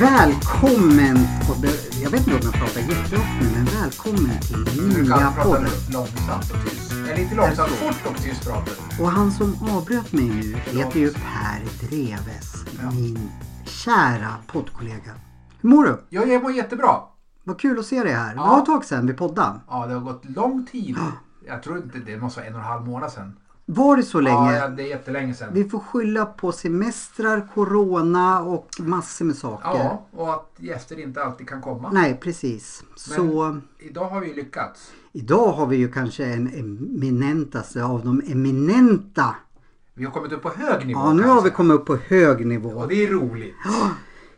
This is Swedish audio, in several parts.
Välkommen! på- Jag vet inte om jag pratar jättehögt nu, men välkommen till Du nya kan prata långsamt och tyst. Eller inte långsamt, fort och tyst pratar du. Och han som avbröt mig nu heter ju Per Dreves, Ja. min kära poddkollega. Hur mår du? Jag mår jättebra. Vad kul att se dig här. Det Ja. var ett tag sedan vi poddade. Ja, det har gått lång tid. Jag tror inte det måste vara en och en halv månad sedan. Var det så länge? Ja, ja, det är jättelänge sedan. Vi får skylla på semestrar, corona och massor med saker. Ja, och att gäster inte alltid kan komma. Nej, precis. Så Idag har vi lyckats. idag har vi ju kanske en eminentaste av de eminenta. Vi har kommit upp på hög nivå. Ja, nu har jag vi kommit upp på hög nivå. Och det är roligt.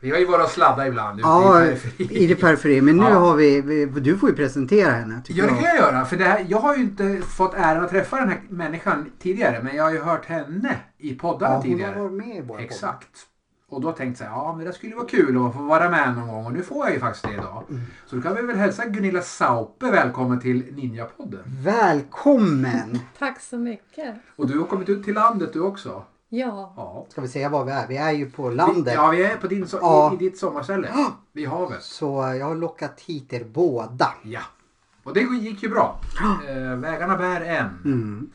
Vi har ju varit och sladdat ibland Ja, i periferin. i det periferi. Men nu Ja. har vi, du får ju presentera henne Ja, det jag. kan jag göra. För det här, jag har ju inte fått äran att träffa den här människan tidigare. Men jag har ju hört henne i poddarna Ja, hon tidigare. har varit med i våra Exakt. Och då tänkte jag ja men det skulle vara kul att få vara med någon gång och nu får jag ju faktiskt det idag. Mm. Så då kan vi väl hälsa Gunilla Saupe välkommen till Ninjapodden. Välkommen! Tack så mycket. Och du har kommit ut till landet du också. Ja, Ja. Ska vi säga var vi är? Vi är ju på Vi, landet. ja, vi är på din, so- Ja. i, i ditt sommarställe. Vid havet. Så jag har lockat hit er båda. Ja. Och det gick ju bra. Eh, vägarna bär än. Mm.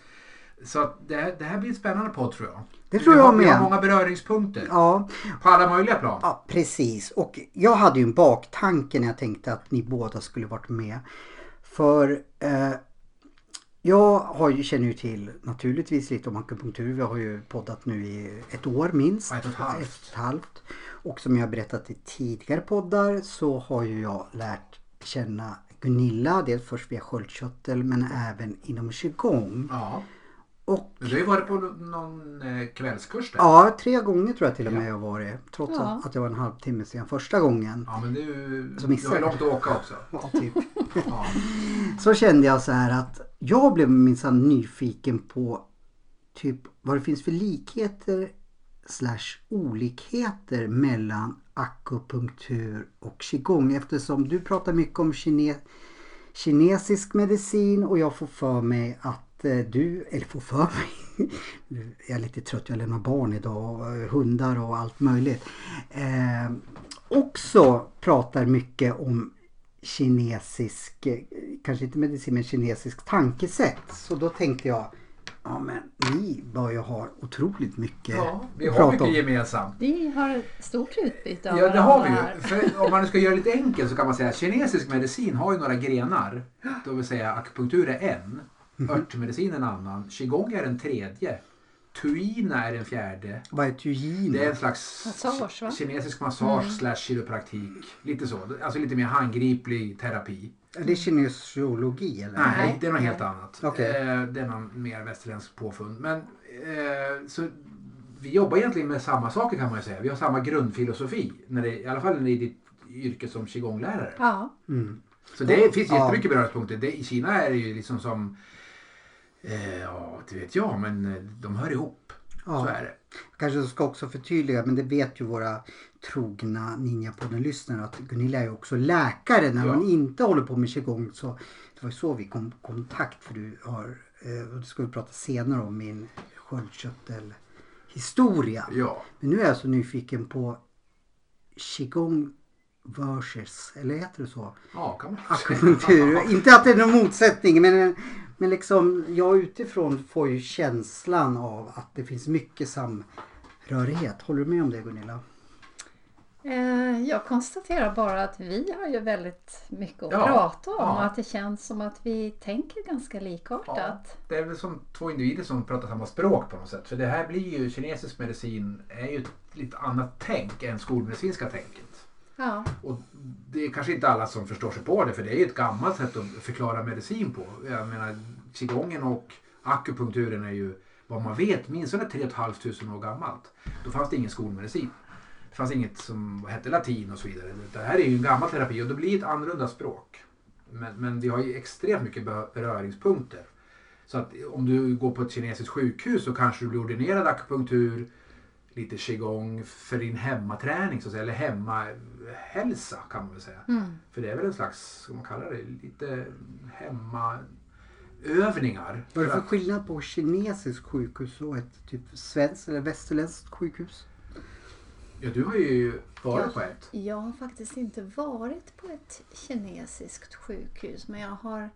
Så att det, här- det här blir en spännande podd tror jag. Det tror jag har, Vi med. har många beröringspunkter. Ja, På alla möjliga plan. ja, precis. Och jag hade ju en baktanke när jag tänkte att ni båda skulle varit med. För eh, jag har ju, känner ju till naturligtvis lite om akupunktur. Vi har ju poddat nu i ett år minst. Ja, ett och ett halvt. Ett och ett halvt. Och som jag har berättat i tidigare poddar så har ju jag lärt känna Gunilla. Dels först via sköldkörtel men även inom qigong. Ja. Och Men Du har ju varit på någon eh, kvällskurs där. ja, tre gånger tror jag till och med Ja. jag har varit. Trots Ja. att, jag var en halvtimme sen första gången. Ja men du, Så du missar har ju långt att åka också. Ja, typ. Ja. Så kände jag så här att jag blev minsann nyfiken på typ vad det finns för likheter slash olikheter mellan akupunktur och qigong eftersom du pratar mycket om kine, kinesisk medicin och jag får för mig att du, eller får för mig, nu är jag lite trött, jag lämnar barn idag och eh, hundar och allt möjligt. Eh, också pratar mycket om kinesisk, eh, kanske inte medicin men kinesisk tankesätt. Så då tänkte jag, ja men ni bör ju ha otroligt mycket ja, vi att har prata mycket om. gemensamt. vi har ett stort utbyte av Ja det har vi varandra ju. För om man ska göra det lite enkelt så kan man säga att kinesisk medicin har ju några grenar. Det vill säga akupunktur är en. Örtmedicin är en annan. Qigong är en tredje. Tuina är en fjärde. Vad är tujin? Det är en slags Massage, va? kinesisk massage Mm. slash kiropraktik. Lite så. Alltså lite mer handgriplig terapi. Är det kinesiologi eller? Nej, Nej. det är något helt annat. Okej. Eh, det är någon mer västerländsk påfund. Men eh, så vi jobbar egentligen med samma saker kan man ju säga. Vi har samma grundfilosofi. När det, I alla fall är ditt yrke som qigonglärare. Ja, Mm. Så det finns Ja. jättemycket beröringspunkter. Det, I Kina är det ju liksom som Ja, det vet jag men eh, de hör ihop. Ja. Så är det. Kanske ska också förtydliga, men det vet ju våra trogna Ninjapodden-lyssnare att Gunilla är ju också läkare när Ja. hon inte håller på med qigong. Så det var ju så vi kom i kontakt för du har, eh, och det ska vi prata senare om, min sköldkörtelhistoria. Ja. Men nu är jag så nyfiken på qigong versus, eller heter det så? Ja, kan man Akupunktur. Inte att det är någon motsättning men, men liksom jag utifrån får ju känslan av att det finns mycket samrörighet. Håller du med om det Gunilla? eh, jag konstaterar bara att vi har ju väldigt mycket att Ja, prata om ja. och att det känns som att vi tänker ganska likartat. Ja, det är väl som två individer som pratar samma språk på något sätt. För det här blir ju, kinesisk medicin är ju ett lite annat tänk än skolmedicinska tänket. Ja, Och det är kanske inte alla som förstår sig på det för det är ju ett gammalt sätt att förklara medicin på. Jag menar qigongen och akupunkturen är ju vad man vet minst 3 500 år gammalt. Då fanns det ingen skolmedicin. Det fanns inget som hette latin och så vidare. Det här är ju en gammal terapi och det blir ett annorlunda språk. Men, men vi har ju extremt mycket beröringspunkter. Så att om du går på ett kinesiskt sjukhus så kanske du blir ordinerad akupunktur lite qigong för din hemmaträning så att säga, eller hemmahälsa kan man väl säga. Mm. För det är väl en slags, vad man kallar det, lite hemmaövningar. Vad är det För skillnad på kinesiskt sjukhus och ett typ svenskt eller västerländskt sjukhus? Ja, du har ju varit Ja. på ett. Jag har faktiskt inte varit på ett kinesiskt sjukhus men jag har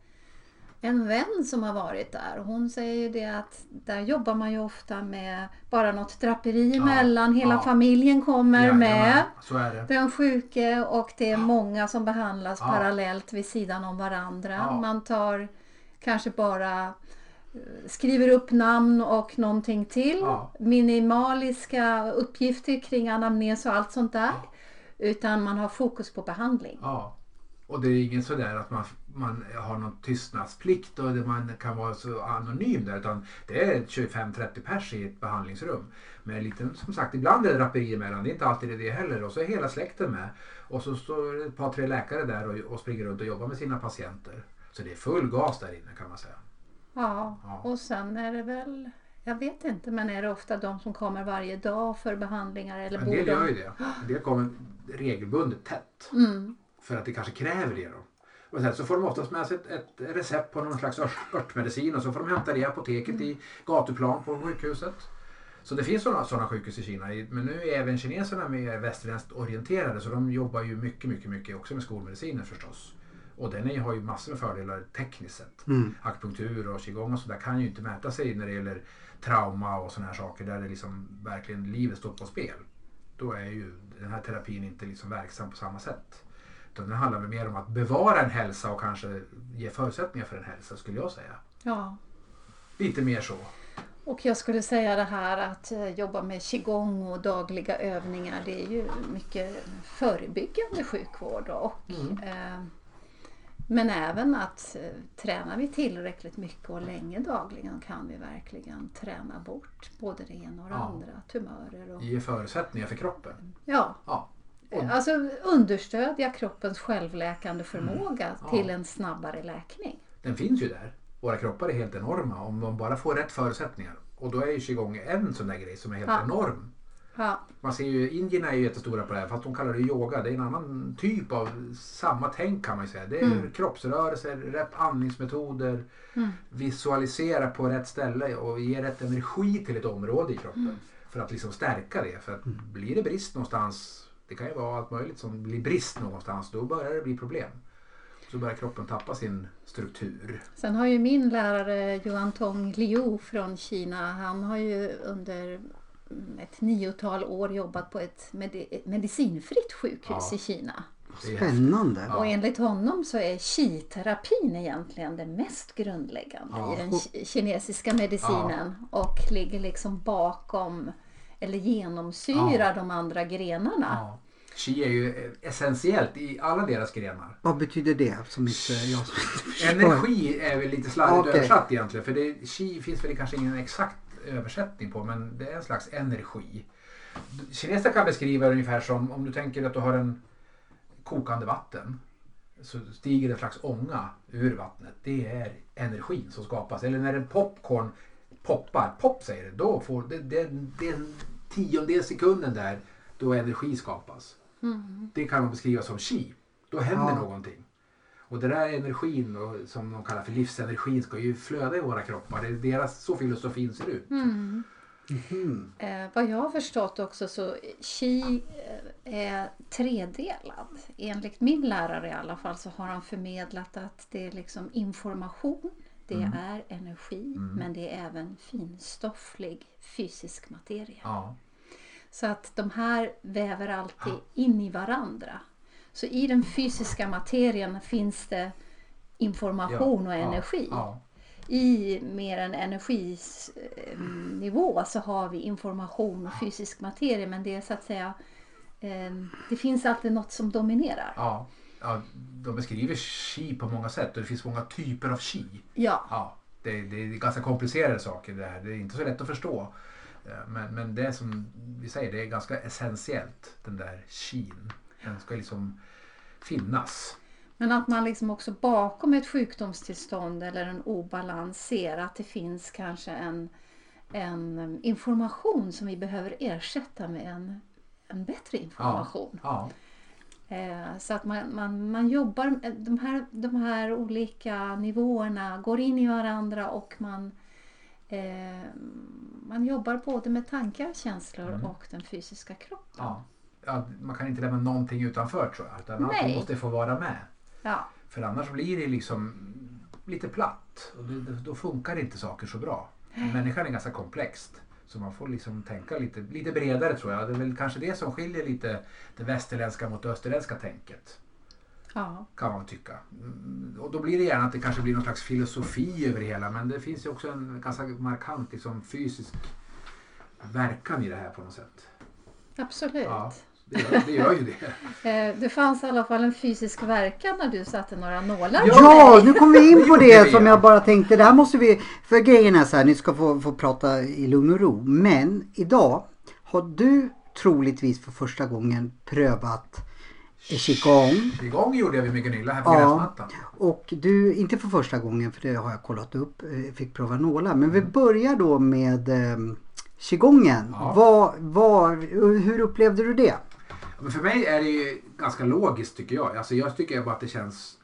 en vän som har varit där hon säger ju det att där jobbar man ju ofta med bara något draperi Ja, emellan. Hela ja. familjen kommer med. Är det. Den sjuke och det är många som behandlas Ja. parallellt vid sidan om varandra. Ja. Man tar kanske bara eh, skriver upp namn och någonting till. Ja. Minimaliska uppgifter kring anamnes och allt sånt där. Utan man har fokus på behandling. Ja. Och det är ingen sådär att man, man har någon tystnadsplikt och man kan vara så anonym där utan det är 25-30 pers i ett behandlingsrum. Men lite, som sagt, ibland är det draperi emellan, det är inte alltid det heller. Och så är hela släkten med. Och så står ett par tre läkare där och, och springer runt och jobbar med sina patienter. Så det är full gas där inne kan man säga. Ja, Ja. och sen är det väl, jag vet inte, men är det ofta de som kommer varje dag för behandlingar eller En del de? gör ju det. En del kommer regelbundet tätt. Mm. För att det kanske kräver det då. Och sen så får de oftast med sig ett, ett recept på någon slags ört, örtmedicin och så får de hämta det i apoteket i gatuplan på sjukhuset. Så det finns sådana, sådana sjukhus i Kina. Men nu är även kineserna mer västerländskt orienterade så de jobbar ju mycket, mycket, mycket också med skolmediciner förstås. Och den är, har ju massor med fördelar tekniskt sett. Mm. Akupunktur och qigong och sådär kan ju inte mäta sig när det gäller trauma och sådana här saker där det liksom verkligen livet står på spel. Då är ju den här terapin inte liksom verksam på samma sätt. Utan det handlar mer om att bevara en hälsa och kanske ge förutsättningar för en hälsa skulle jag säga. Ja. Lite mer så. Och jag skulle säga det här att eh, jobba med qigong och dagliga övningar det är ju mycket förebyggande sjukvård. Och, Mm. eh, men även att eh, tränar vi tillräckligt mycket och länge dagligen kan vi verkligen träna bort både det ena och det Ja. andra. Tumörer och... Ge förutsättningar för kroppen. Ja, Ja. Alltså understödja kroppens självläkande förmåga Mm. Ja. till en snabbare läkning. den finns ju där. Våra kroppar är helt enorma om de bara får rätt förutsättningar. Och då är ju qigong en sån där grej som är helt Ja. enorm. Ja, Man ser ju, indierna är ju jättestora på det här fast de kallar det yoga. Det är en annan typ av samma tänk kan man ju säga. Det är Mm. kroppsrörelser, rätt andningsmetoder, Mm. visualisera på rätt ställe och ge rätt energi till ett område i kroppen. Mm. För att liksom stärka det. För att blir det brist någonstans, det kan ju vara allt möjligt som blir brist någonstans, då börjar det bli problem. Så börjar kroppen tappa sin struktur. Sen har ju min lärare Yuan Tong Liu från Kina, han har ju under ett niotal år jobbat på ett medi- ett medicinfritt sjukhus Ja. i Kina. Spännande. Ja. Och enligt honom så är qi-terapin egentligen det mest grundläggande Ja. i den ki- kinesiska medicinen och ligger liksom bakom eller genomsyrar Ja. de andra grenarna. Ja. Qi är ju essentiellt i alla deras grenar. Vad betyder det? Som inte jag som inte förstår. Energi är väl lite slarvigt Okej. översatt egentligen. För det, qi finns väl kanske ingen exakt översättning på men det är en slags energi. Kineser kan beskriva det ungefär som om du tänker att du har en kokande vatten. Så stiger en slags ånga ur vattnet. Det är energin som skapas. Eller när en popcorn poppar, pop säger det, då får det, det, det är en tiondel sekunden där då energi skapas. Det kan man beskriva som qi. Då händer Ja. någonting. Och det där energin och, som de kallar för livsenergin ska ju flöda i våra kroppar. Det är deras, så filosofin ser ut. Mm. Mhm. Eh, vad jag har förstått också så qi eh, är tredelad. Enligt min lärare i alla fall så har han förmedlat att det är liksom information, det Mm. är energi men det är även finstofflig fysisk materia. Ja. Så att de här väver alltid in i varandra. Så i den fysiska materien finns det information och energi. Ja. I mer en energinivå så har vi information och fysisk materia men det är så att säga eh, det finns alltid något som dominerar. Ja. ja. De beskriver qi på många sätt och det finns många typer av qi. Ja, Ja, det, det är ganska komplicerade saker det här. Det är inte så lätt att förstå. Eh, Men, men det som vi säger, det är ganska essentiellt. Den där kin. Den ska liksom finnas. men att man liksom också bakom ett sjukdomstillstånd eller en obalans ser att det finns kanske en en information som vi behöver ersätta med en, en bättre information. Ja. Eh, Så att man, man, man jobbar, de här, de här olika nivåerna går in i varandra och man, eh, man jobbar både med tankar, känslor Mm. och den fysiska kroppen. Ja. Ja, man kan inte lämna någonting utanför tror jag. Utan Nej. allting måste få vara med. Ja, För annars blir det liksom lite platt. Och det, det, då funkar inte saker så bra. Människan är ganska komplext. Så man får liksom tänka lite, lite bredare tror jag. Det är väl kanske det som skiljer lite det västerländska mot det österländska tänket. ja. Kan man tycka. Mm, Och då blir det gärna att det kanske blir någon slags filosofi över det hela. Men det finns ju också en ganska markant liksom, fysisk verkan i det här på något sätt. absolut. Ja, det gör, det gör ju det. Eh, Det fanns i alla fall en fysisk verkan när du satte några nålar Ja, på Ja, nu kommer vi in på det som ja. jag bara tänkte. Det här måste vi... För grejen är så här, ni ska få, få prata i lugn och ro. Men idag har du troligtvis för första gången prövat qigong. Igång gjorde jag med Gunilla här på Ja. gräsmattan. Och du, inte för första gången för det har jag kollat upp, eh, fick prova nålar. Men vi börjar då med eh, qigongen. Ja. Vad, vad, hur upplevde du det? Men för mig är det ju ganska logiskt tycker jag. Alltså jag tycker bara att det känns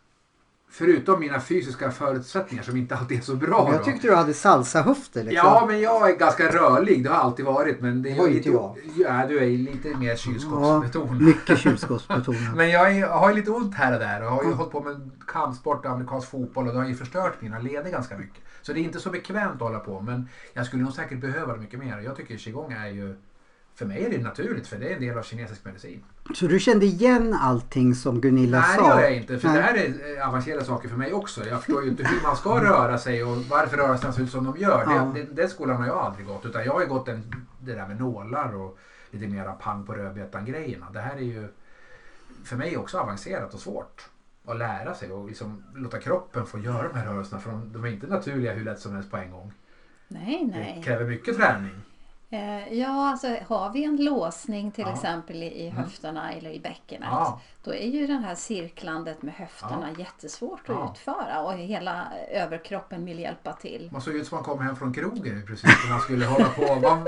Förutom mina fysiska förutsättningar som inte alltid är så bra. Jag då. tyckte du hade salsahöfter liksom. Ja, men jag är ganska rörlig. Det har alltid varit. Men det var inte jag. Ja, du är lite mer kylskåpsbetonad. mycket kylskåpsbetonat. Men jag är, har ju lite ont här och där och har ju Mm. hållit på med kampsport och amerikansk fotboll och det har ju förstört mina leder ganska mycket. Så det är inte så bekvämt att hålla på men jag skulle nog säkert behöva det mycket mer. Jag tycker qigong är ju, för mig är det naturligt för det är en del av kinesisk medicin. Så du kände igen allting som Gunilla Nej det sa? gör jag inte för Nej. det här är eh, avancerade saker för mig också. Jag förstår ju inte hur man ska röra sig och varför rörelserna ser ut som de gör. Ja. Det, det, den skolan har jag aldrig gått utan jag har ju gått den, det där med nålar och lite mera pang på rödbetan grejerna. Det här är ju för mig också avancerat och svårt att lära sig och liksom låta kroppen få göra de här rörelserna för de, de är inte naturliga hur lätt som helst på en gång. Nej, Det nej. kräver mycket träning. Eh, Ja, alltså har vi en låsning till Ja. exempel i, Mm. höfterna eller i bäckenet. Ja. Då är ju den här cirklandet med höfterna jättesvårt att Ja. utföra och hela överkroppen vill hjälpa till. Man såg ut som man kom hem från krogen precis när man skulle hålla på. Man,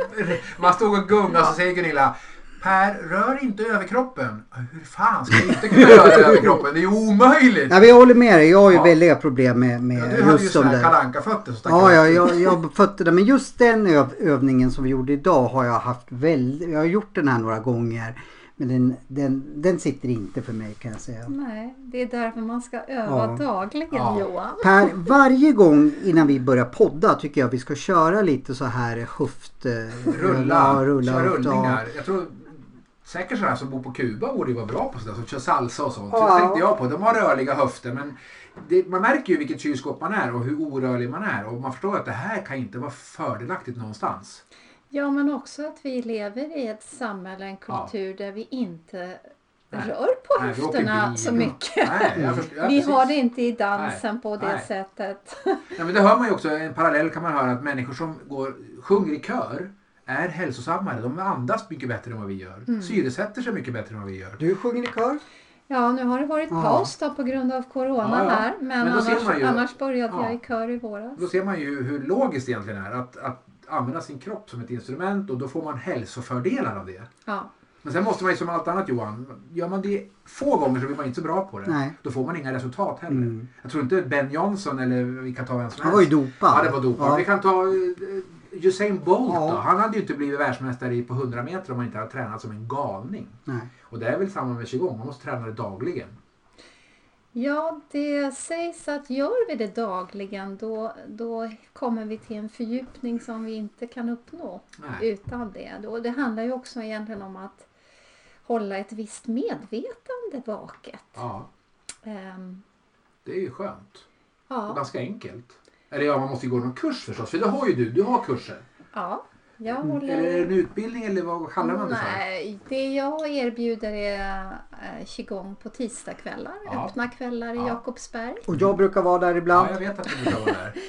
man stod och gungade och så säger Gunilla Per, rör inte överkroppen. Hur fan ska jag inte kunna röra överkroppen? Det är ju omöjligt! Ja, vi håller med dig. Jag har ju Ja. väldiga problem med, med Ja, du hade ju just de såna här där. Kalle fötter som Ja, ja jag, jag fötterna. Men just den öv, övningen som vi gjorde idag har jag haft väldigt... Jag har gjort den här några gånger. Men den, den, den sitter inte för mig kan jag säga. Nej, det är därför man ska öva Ja. dagligen Ja. Johan. Per, varje gång innan vi börjar podda tycker jag vi ska köra lite så här höft... eh, Rulla, ja, rulla höft, ja. rullningar. Jag tror säkert sådana som bor på Kuba borde ju vara bra på sådär, som kör salsa och sånt. Så Ja. det tänkte jag på. De har rörliga höfter men det, man märker ju vilket kylskåp man är och hur orörlig man är. Och man förstår att det här kan inte vara fördelaktigt någonstans. Ja, men också att vi lever i ett samhälle, en Ja. kultur där vi inte Nej. rör på Nej, höfterna så mycket. Nej, förstår, ja, vi precis. har det inte i dansen Nej, på det nej. sättet. Ja, men det hör man ju också, en parallell kan man höra att människor som går, sjunger i kör är hälsosammare. De andas mycket bättre än vad vi gör. Mm. Syresätter sig mycket bättre än vad vi gör. Du sjunger i kör? Ja, nu har det varit Ja. paus då på grund av corona Ja, ja. här. Men, Men annars, ju- annars började Ja. jag i kör i våras. Då ser man ju hur logiskt det egentligen är att, att använda sin kropp som ett instrument och då får man hälsofördelar av det. Ja. Men sen måste man ju som allt annat Johan, gör man det få gånger så blir man inte så bra på det. Nej. Då får man inga resultat heller. Mm. Jag tror inte Ben Johnson eller vi kan ta vem som Han var ju helst. dopad. Ja, det var dopad. Ja. Vi kan ta eh, Usain Bolt Ja. då. Han hade ju inte blivit världsmästare i- på 100 meter om han inte hade tränat som en galning. Nej. Och det är väl samma med qigong, man måste träna det dagligen. ja, det sägs att gör vi det dagligen då, då kommer vi till en fördjupning som vi inte kan uppnå Nej. utan det. Och det handlar ju också egentligen om att hålla ett visst medvetande vaket. Ja, Ehm, det är ju skönt. Och ja, ganska enkelt. Eller ja, man måste ju gå någon kurs förstås, för det har ju du. Du har kurser. ja, jag Eller är det håller... en utbildning eller vad kallar man det för? Nej, det jag erbjuder är eh, qigong på tisdagskvällar, Ja. öppna kvällar i Ja. Jakobsberg. Och jag brukar vara där Ja, ibland. jag vet att du brukar vara där.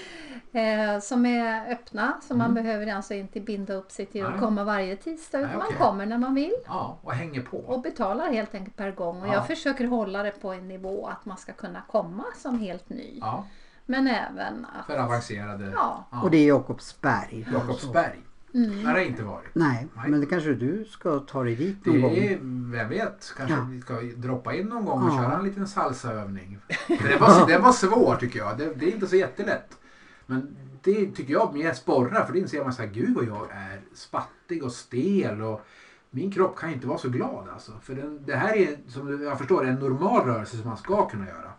Eh, som är öppna så man Mm. behöver alltså inte binda upp sig till att komma varje tisdag utan Nej, man okej. kommer när man vill Ja, och hänger på. och betalar helt enkelt per gång. Och Ja. jag försöker hålla det på en nivå att man ska kunna komma som helt ny. Ja, Men även att... För avancerade. Ja. Och det är Jakobsberg. Jakobsberg. Mm. Där har jag inte varit. Nej, Nej. men det kanske du ska ta dig dit någon gång. Det är, vem vet, kanske Ja. vi ska droppa in någon gång och Ja. köra en liten salsaövning. Det, var, det var svår tycker jag. Det, det är inte så jättelätt. Men det tycker jag mer sporrar för det inser man så här, gud vad jag är spattig och stel och min kropp kan inte vara så glad alltså. För den, det här är som jag förstår en normal rörelse som man ska kunna göra.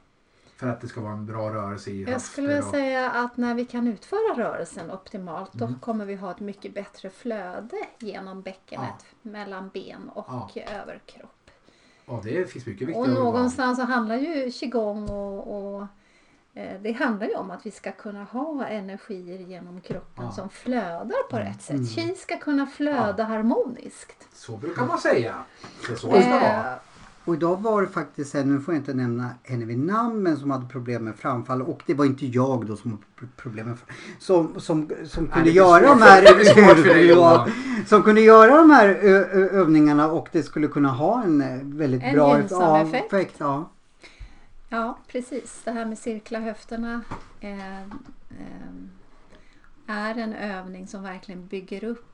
För att det ska vara en bra rörelse i Jag skulle vilja höfter och- säga att när vi kan utföra rörelsen optimalt då Mm. kommer vi ha ett mycket bättre flöde genom bäckenet mellan ben och överkropp. Ja, det finns mycket viktigt Och någonstans så handlar ju qigong och, och eh, det handlar ju om att vi ska kunna ha energier genom kroppen Ja. som flödar på rätt sätt. Mm. Qi ska kunna flöda harmoniskt. Så brukar man säga. Det är så det ska vara. Och idag var det faktiskt en, nu får jag inte nämna henne vid namn, men som hade problem med framfall. Och det var inte jag då som hade pro- problem med. Som, som, som kunde göra de här som kunde göra de här ö, ö, övningarna och det skulle kunna ha en eh, väldigt En bra gynnsam ja, effekt. Ja. Ja, precis. Det här med cirkla höfterna eh, eh, är en övning som verkligen bygger upp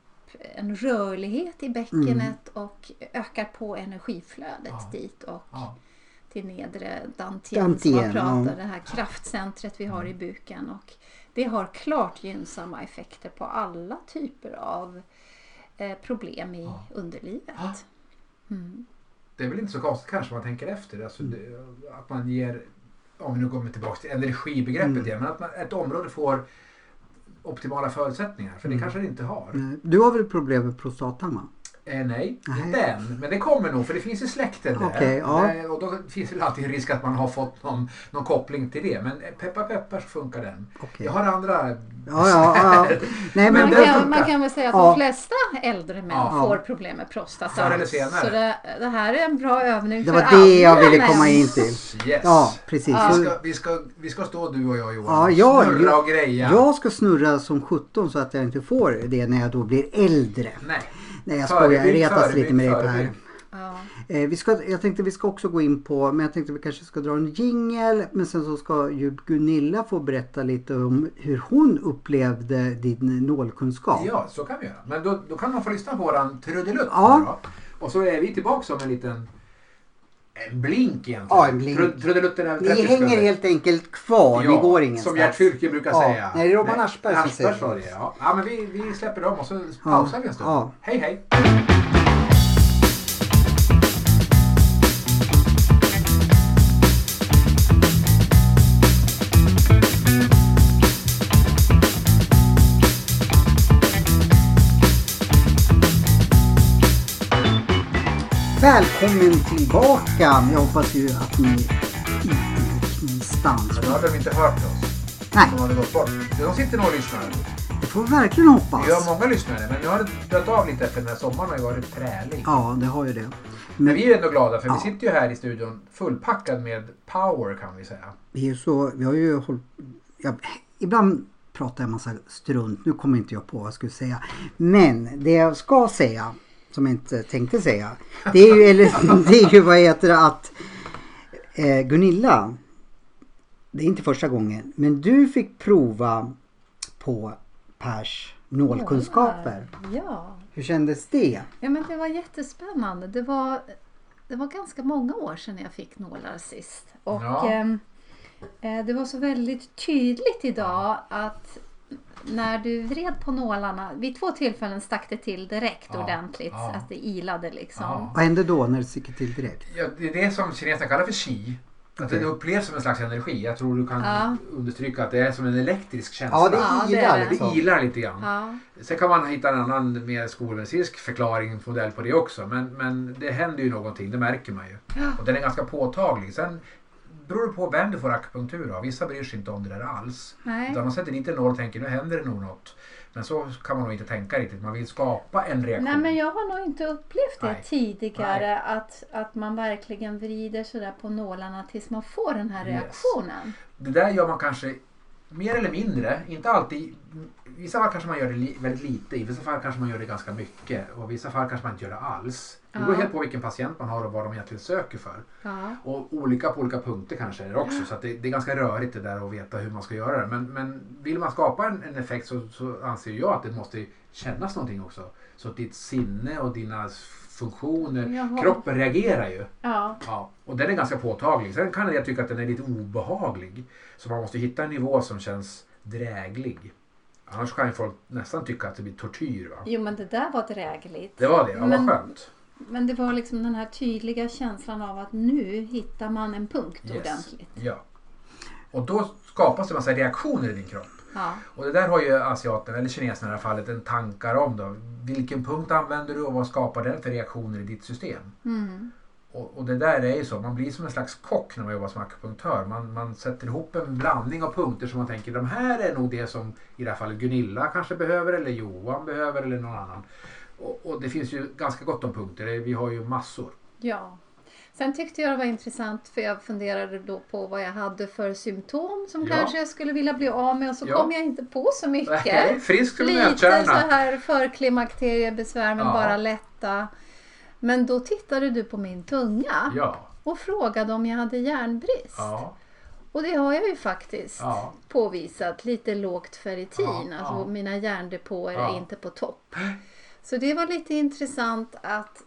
en rörlighet i bäckenet och ökar på energiflödet Ja. dit och Ja. till nedre dantien som Dantien, man pratar, ja. det här kraftcentret vi har i buken. Och det har klart gynnsamma effekter på alla typer av eh, problem i underlivet. Ja. Mm. Det är väl inte så konstigt kanske om man tänker efter. Alltså det, att man ger, om vi nu kommer tillbaka till energibegreppet Mm. igen, men att man, ett område får optimala förutsättningar. För det Mm. kanske det inte har. Du har väl problem med prostatan va? Eh, nej, Nej. inte än. Men det kommer nog för det finns i släkten där. Okej, ja. Eh, Och då finns det alltid en risk att man har fått någon, någon koppling till det. Men eh, peppar peppar så funkar den. Okej. Jag har andra... Ja, ja, ja. Nej, men, Man, det kan, man kan väl säga att Ja. de flesta äldre män Ja. får problem med prostata. Förr eller senare. Så det, det här är en bra övning det för var det jag alla ville män. komma in till. Yes. Ja, precis. Ja. Vi, ska, vi, ska, vi ska stå du och jag Johan Ja, och jag- snurra och greja. Jag ska snurra som 17 så att jag inte får det när jag då blir äldre. Nej. Nej jag skojar, jag retas lite med här. förebygg. Ja. Eh, vi ska, jag tänkte vi ska också gå in på, men jag tänkte vi kanske ska dra en jingel. Men sen så ska ju Gunilla få berätta lite om hur hon upplevde din nålkunskap. Ja, så kan vi göra. Men då, då kan man få lyssna på våran trudelutt. Ja. då. Och så är vi tillbaka om en liten en blink egentligen. Ja, en blink. Ni 30 hänger sekunder. helt enkelt kvar, ni går ingenstans. Som Gert Fylke brukar Ja. säga. Nej, det är Robban Aschberg som säger det. Ja. ja, men vi, vi släpper dem och så pausar vi en stund. Ja. Hej, hej. Välkommen tillbaka! Jag hoppas ju att ni inte gick någonstans. Men då hade de inte hört oss. Nej, De hade gått bort. De sitter nog och lyssnar. det får vi verkligen hoppas. Vi har många lyssnare, men nu har dött av lite efter den här sommaren har ju varit trälig. Ja, det har ju det. Men vi är ändå glada för Ja. vi sitter ju här i studion fullpackad med power kan vi säga. Vi är så, vi har ju hållit, ja, ibland pratar jag massa strunt, nu kommer inte jag på vad jag skulle säga. Men det jag ska säga, som jag inte tänkte säga, det är ju, eller, det är ju vad heter det att eh, Gunilla, det är inte första gången, men du fick prova på Pers nålkunskaper. Ja. Hur kändes det? ja, men det var jättespännande. Det var, det var ganska många år sedan jag fick nålar sist. Och Ja. ehm, eh, det var så väldigt tydligt idag att när du vred på nålarna, vid två tillfällen stack det till direkt Ja, ordentligt. ja. Att det ilade liksom. Ja. Vad hände då när det sticker till direkt? Ja, det är det som kineserna kallar för qi. Att det upplevs som en slags energi. Jag tror du kan Ja. understryka att det är som en elektrisk känsla. Ja, det ilar det. liksom. det ilar lite grann. Ja. Sen kan man hitta en annan mer skolmedicinsk förklaringsmodell på det också. Men, men det händer ju någonting, det märker man ju. Och den är ganska påtaglig. Sen beror det på vem du får akupunktur av. Vissa bryr sig inte om det där alls. Nej. Utan de sätter dit en nål och tänker nu händer det nog något. Men så kan man nog inte tänka riktigt. Man vill skapa en reaktion. Nej men jag har nog inte upplevt det Nej. tidigare att, att man verkligen vrider sådär på nålarna tills man får den här Yes. reaktionen. Det där gör man kanske mer eller mindre, inte alltid I vissa fall kanske man gör det li, väldigt lite, i vissa fall kanske man gör det ganska mycket och i vissa fall kanske man inte gör det alls. Det beror Ja. helt på vilken patient man har och vad de egentligen söker för. Ja. Och olika på olika punkter kanske är det också. Så det, det är ganska rörigt det där att veta hur man ska göra det. Men, men vill man skapa en, en effekt så, så anser jag att det måste kännas någonting också. Så att ditt sinne och dina funktioner, Jaha. kroppen reagerar ju. Ja. Ja, och den är ganska påtaglig. Sen kan jag tycka att den är lite obehaglig. Så man måste hitta en nivå som känns dräglig. Annars kan ju folk nästan tycka att det blir tortyr. Va? Jo men det där var drägligt. Det var det, ja, Men- vad skönt. Men det var liksom den här tydliga känslan av att nu hittar man en punkt Yes. ordentligt. Ja. Och då skapas det en massa reaktioner i din kropp. Ja. Och det där har ju asiaterna, eller kineserna i det här fallet, en tankar om. Då. Vilken punkt använder du och vad skapar den för reaktioner i ditt system? Mm. Och, och det där är ju så, man blir som en slags kock när man jobbar som akupunktör. Man, man sätter ihop en blandning av punkter som man tänker, de här är nog det som i det här fallet Gunilla kanske behöver eller Johan behöver eller någon annan. Och, och det finns ju ganska gott om punkter, vi har ju massor. ja. Sen tyckte jag det var intressant för jag funderade då på vad jag hade för symptom som Ja. kanske jag skulle vilja bli av med och så Ja. kom jag inte på så mycket. Nej, frisk som Lite så nötkärna. här förklimakteriebesvär men Ja. bara lätta. Men då tittade du på min tunga Ja, och frågade om jag hade järnbrist. Och det har jag ju faktiskt ja. påvisat. Lite lågt ferritin. Ja, alltså ja. mina järndepåer är inte på topp. Så det var lite intressant att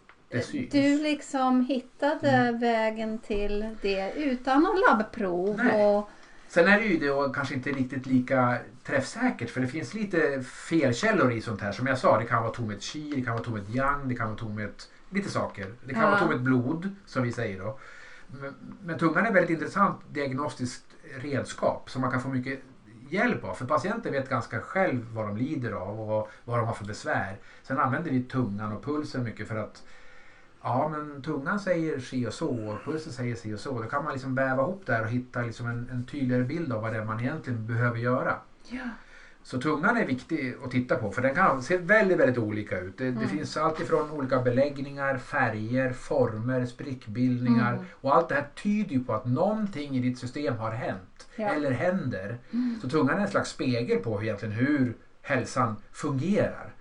du liksom hittade vägen till det utan någon labbprov. Nej. Och, Sen är det ju det och kanske inte riktigt lika träffsäkert för det finns lite felkällor i sånt här. Som jag sa, det kan vara tomhet chi, det kan vara tomhet yang, det kan vara tomhet lite saker. Det kan Ja. vara tomhet blod som vi säger då. Men, men tungan är ett väldigt intressant diagnostiskt redskap som man kan få mycket hjälp av. För patienten vet ganska själv vad de lider av och vad de har för besvär. Sen använder vi tungan och pulsen mycket för att Ja men tungan säger si och så och pulsen säger si och så. Då kan man liksom väva ihop där och hitta liksom en, en tydligare bild av vad det är man egentligen behöver göra. ja. Så tungan är viktig att titta på för den kan se väldigt, väldigt olika ut. Det, det finns allt ifrån olika beläggningar, färger, former, sprickbildningar Mm. och allt det här tyder ju på att någonting i ditt system har hänt Ja. eller händer. Så tungan är en slags spegel på hur, egentligen hur hälsan fungerar.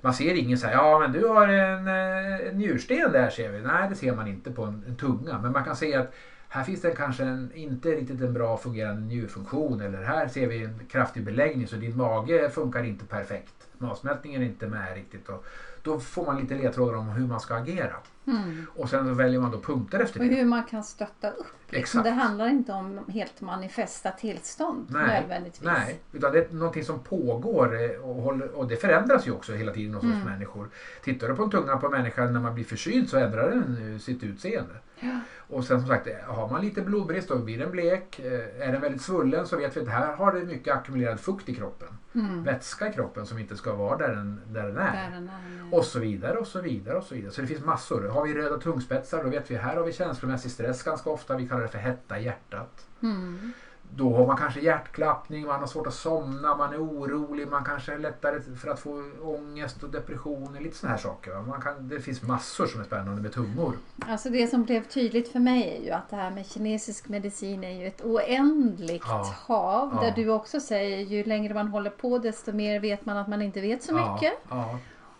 Man ser ingen säga ja men du har en, eh, en njursten där ser vi. Nej det ser man inte på en, en tunga men man kan se att här finns det kanske en, inte riktigt en bra fungerande njurfunktion eller här ser vi en kraftig beläggning så din mage funkar inte perfekt. Matsmältningen är inte med riktigt. Och då får man lite ledtrådar om hur man ska agera. Mm. Och sen så väljer man då punkter efter Och det. hur man kan stötta upp. Exakt. Det handlar inte om helt manifesta tillstånd Nej, nödvändigtvis. Nej, utan det är någonting som pågår eh, och, håller, och det förändras ju också hela tiden hos oss Mm. människor. Tittar du på en tunga på en människa när man blir förkyld så ändrar den eh, sitt utseende. Ja. Och sen som sagt, har man lite blodbrist då blir den blek. Eh, Är den väldigt svullen så vet vi att här har det mycket ackumulerad fukt i kroppen. Mm. Vätska i kroppen som inte ska vara där den, där den är. Där den är. Och så vidare och så vidare och så vidare. Så det finns massor. Har vi röda tungspetsar då vet vi här har vi känslomässig stress ganska ofta. Vi kallar det för hetta i hjärtat. Mm. Då har man kanske hjärtklappning, man har svårt att somna, man är orolig, man kanske är lättare för att få ångest och depressioner, lite sådana här saker. Man kan, det finns massor som är spännande med tungor. Alltså det som blev tydligt för mig är ju att det här med kinesisk medicin är ju ett oändligt Ja. hav. Ja. Där du också säger ju längre man håller på desto mer vet man att man inte vet så mycket.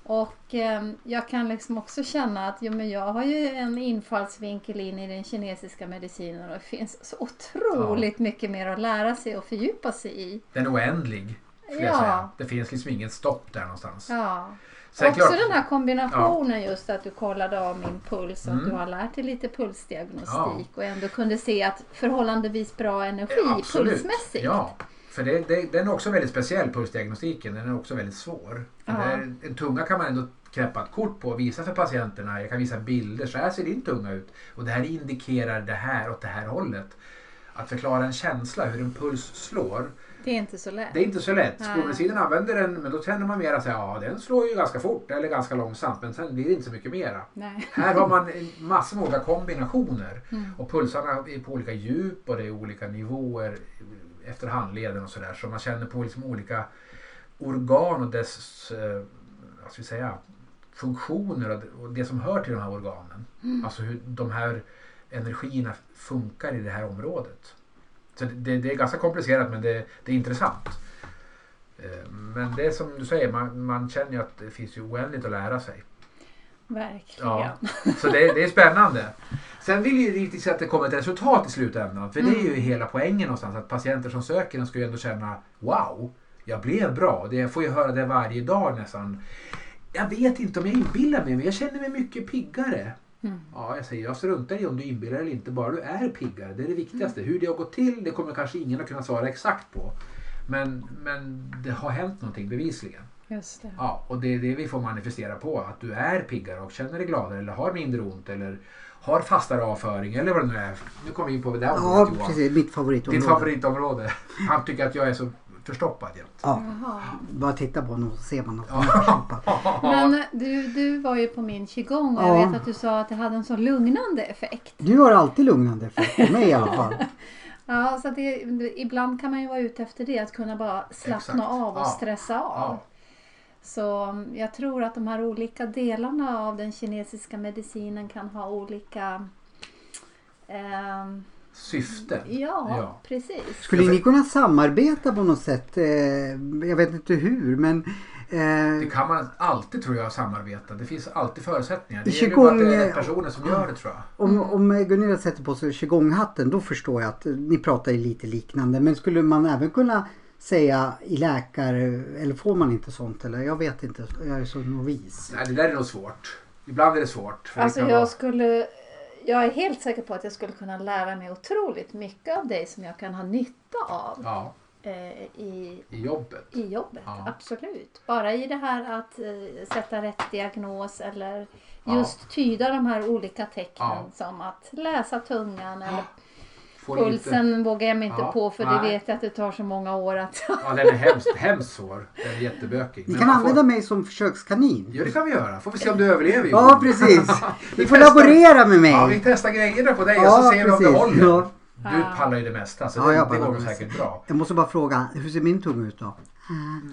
Ja, Och ehm, jag kan liksom också känna att jo, men jag har ju en infallsvinkel in i den kinesiska medicinen och det finns så otroligt mycket mer att lära sig och fördjupa sig i. den är oändlig. Ja. Det finns liksom inget stopp där någonstans. Ja. Sen också klart- den här kombinationen just att du kollade av min puls och att Mm. du har lärt dig lite pulsdiagnostik Ja. och ändå kunde se att förhållandevis bra energi Ja, absolut. pulsmässigt. Ja, för det, det, den är också väldigt speciell, pulsdiagnostiken. Den är också väldigt svår. För Ja. det är, en tunga kan man ändå knäppa ett kort på och visa för patienterna. Jag kan visa bilder. Så här ser din tunga ut. Och det här indikerar det här åt det här hållet. Att förklara en känsla, hur en puls slår. Det är inte så lätt. Det är inte så lätt. Skolmedicinen använder den men då känner man mer att säga, ja den slår ju ganska fort eller ganska långsamt men sen blir det inte så mycket mera. Nej. Här har man en massa olika kombinationer Mm. och pulsarna är på olika djup och det är olika nivåer efter handleden och sådär. Så man känner på liksom olika organ och dess eh, vad ska vi säga, funktioner och det- som hör till de här organen. Alltså hur de här energierna funkar i det här området. Så det, det, det är ganska komplicerat men det, det är intressant. Eh, Men det är som du säger, man, man känner ju att det finns ju oändligt att lära sig. Verkligen. Ja. Så det, det är spännande. Sen vill ju riktigt se att det kommer ett resultat i slutändan. För det är ju hela poängen någonstans. Att patienter som söker den ska ju ändå känna Wow, jag blev bra. Det, jag får ju höra det varje dag nästan. Jag vet inte om jag inbillar mig men jag känner mig mycket piggare. Mm. Ja, jag säger jag struntar i om du inbillar eller inte. Bara du är piggare. Det är det viktigaste. Hur det har gått till det kommer kanske ingen att kunna svara exakt på. Men, men det har hänt någonting bevisligen. Just det. Ja, och det är det vi får manifestera på. Att du är piggare och känner dig gladare eller har mindre ont eller har fastare avföring eller vad det nu är. Nu kommer vi in på det där Ja, området Johan. precis. Mitt favoritområde. Ditt favoritområde. Han tycker att jag är så förstoppad jämt. Ja, Jaha. bara titta på honom så ser man något. Ja. Men du, du var ju på min qigong och Ja. jag vet att du sa att det hade en så lugnande effekt. Du har alltid lugnande effekt på mig i alla fall. Ja, så att det, ibland kan man ju vara ute efter det, att kunna bara slappna Exakt. av och Ja. stressa av. Ja. Så mm, jag tror att de här olika delarna av den kinesiska medicinen kan ha olika... ehm, Syften. ja, Ja. precis. Skulle ni kunna samarbeta på något sätt? Eh, jag vet inte hur men Det eh, kan man alltid tror jag samarbeta. Det finns alltid förutsättningar. Det I gäller bara att det är eh, rätt personer som gör det tror jag. om, om Gunilla sätter på sig qigong-hatten då förstår jag att ni pratar ju lite liknande. Men skulle man även kunna säga i läkare eller får man inte sånt eller jag vet inte. Jag är så novis. Nej, det där är nog svårt. Ibland är det svårt. för det Alltså kan jag vara- skulle... Jag är helt säker på att jag skulle kunna lära mig otroligt mycket av dig som jag kan ha nytta av Ja, eh, i, i jobbet. i jobbet. Ja. Absolut. Bara i det här att eh, sätta rätt diagnos eller Ja. just tyda de här olika tecknen Ja. som att läsa tungan eller Pulsen vågar jag mig inte Ja, på för det nej. vet jag att det tar så många år att... Ja, den är hemskt, hemskt svår. Den är jättebökig. Ni kan använda får... mig som försökskanin. Ja, det kan vi göra. Får vi se om du överlever Ja Johan. precis. Vi får testar- laborera med mig. Ja, vi testar grejerna på dig och Ja, så ser vi om det håller. Ja. Du Ja. pallar ju det mesta så Ja, det, jag det går det säkert bra. Jag måste bara fråga, hur ser min tunga ut då?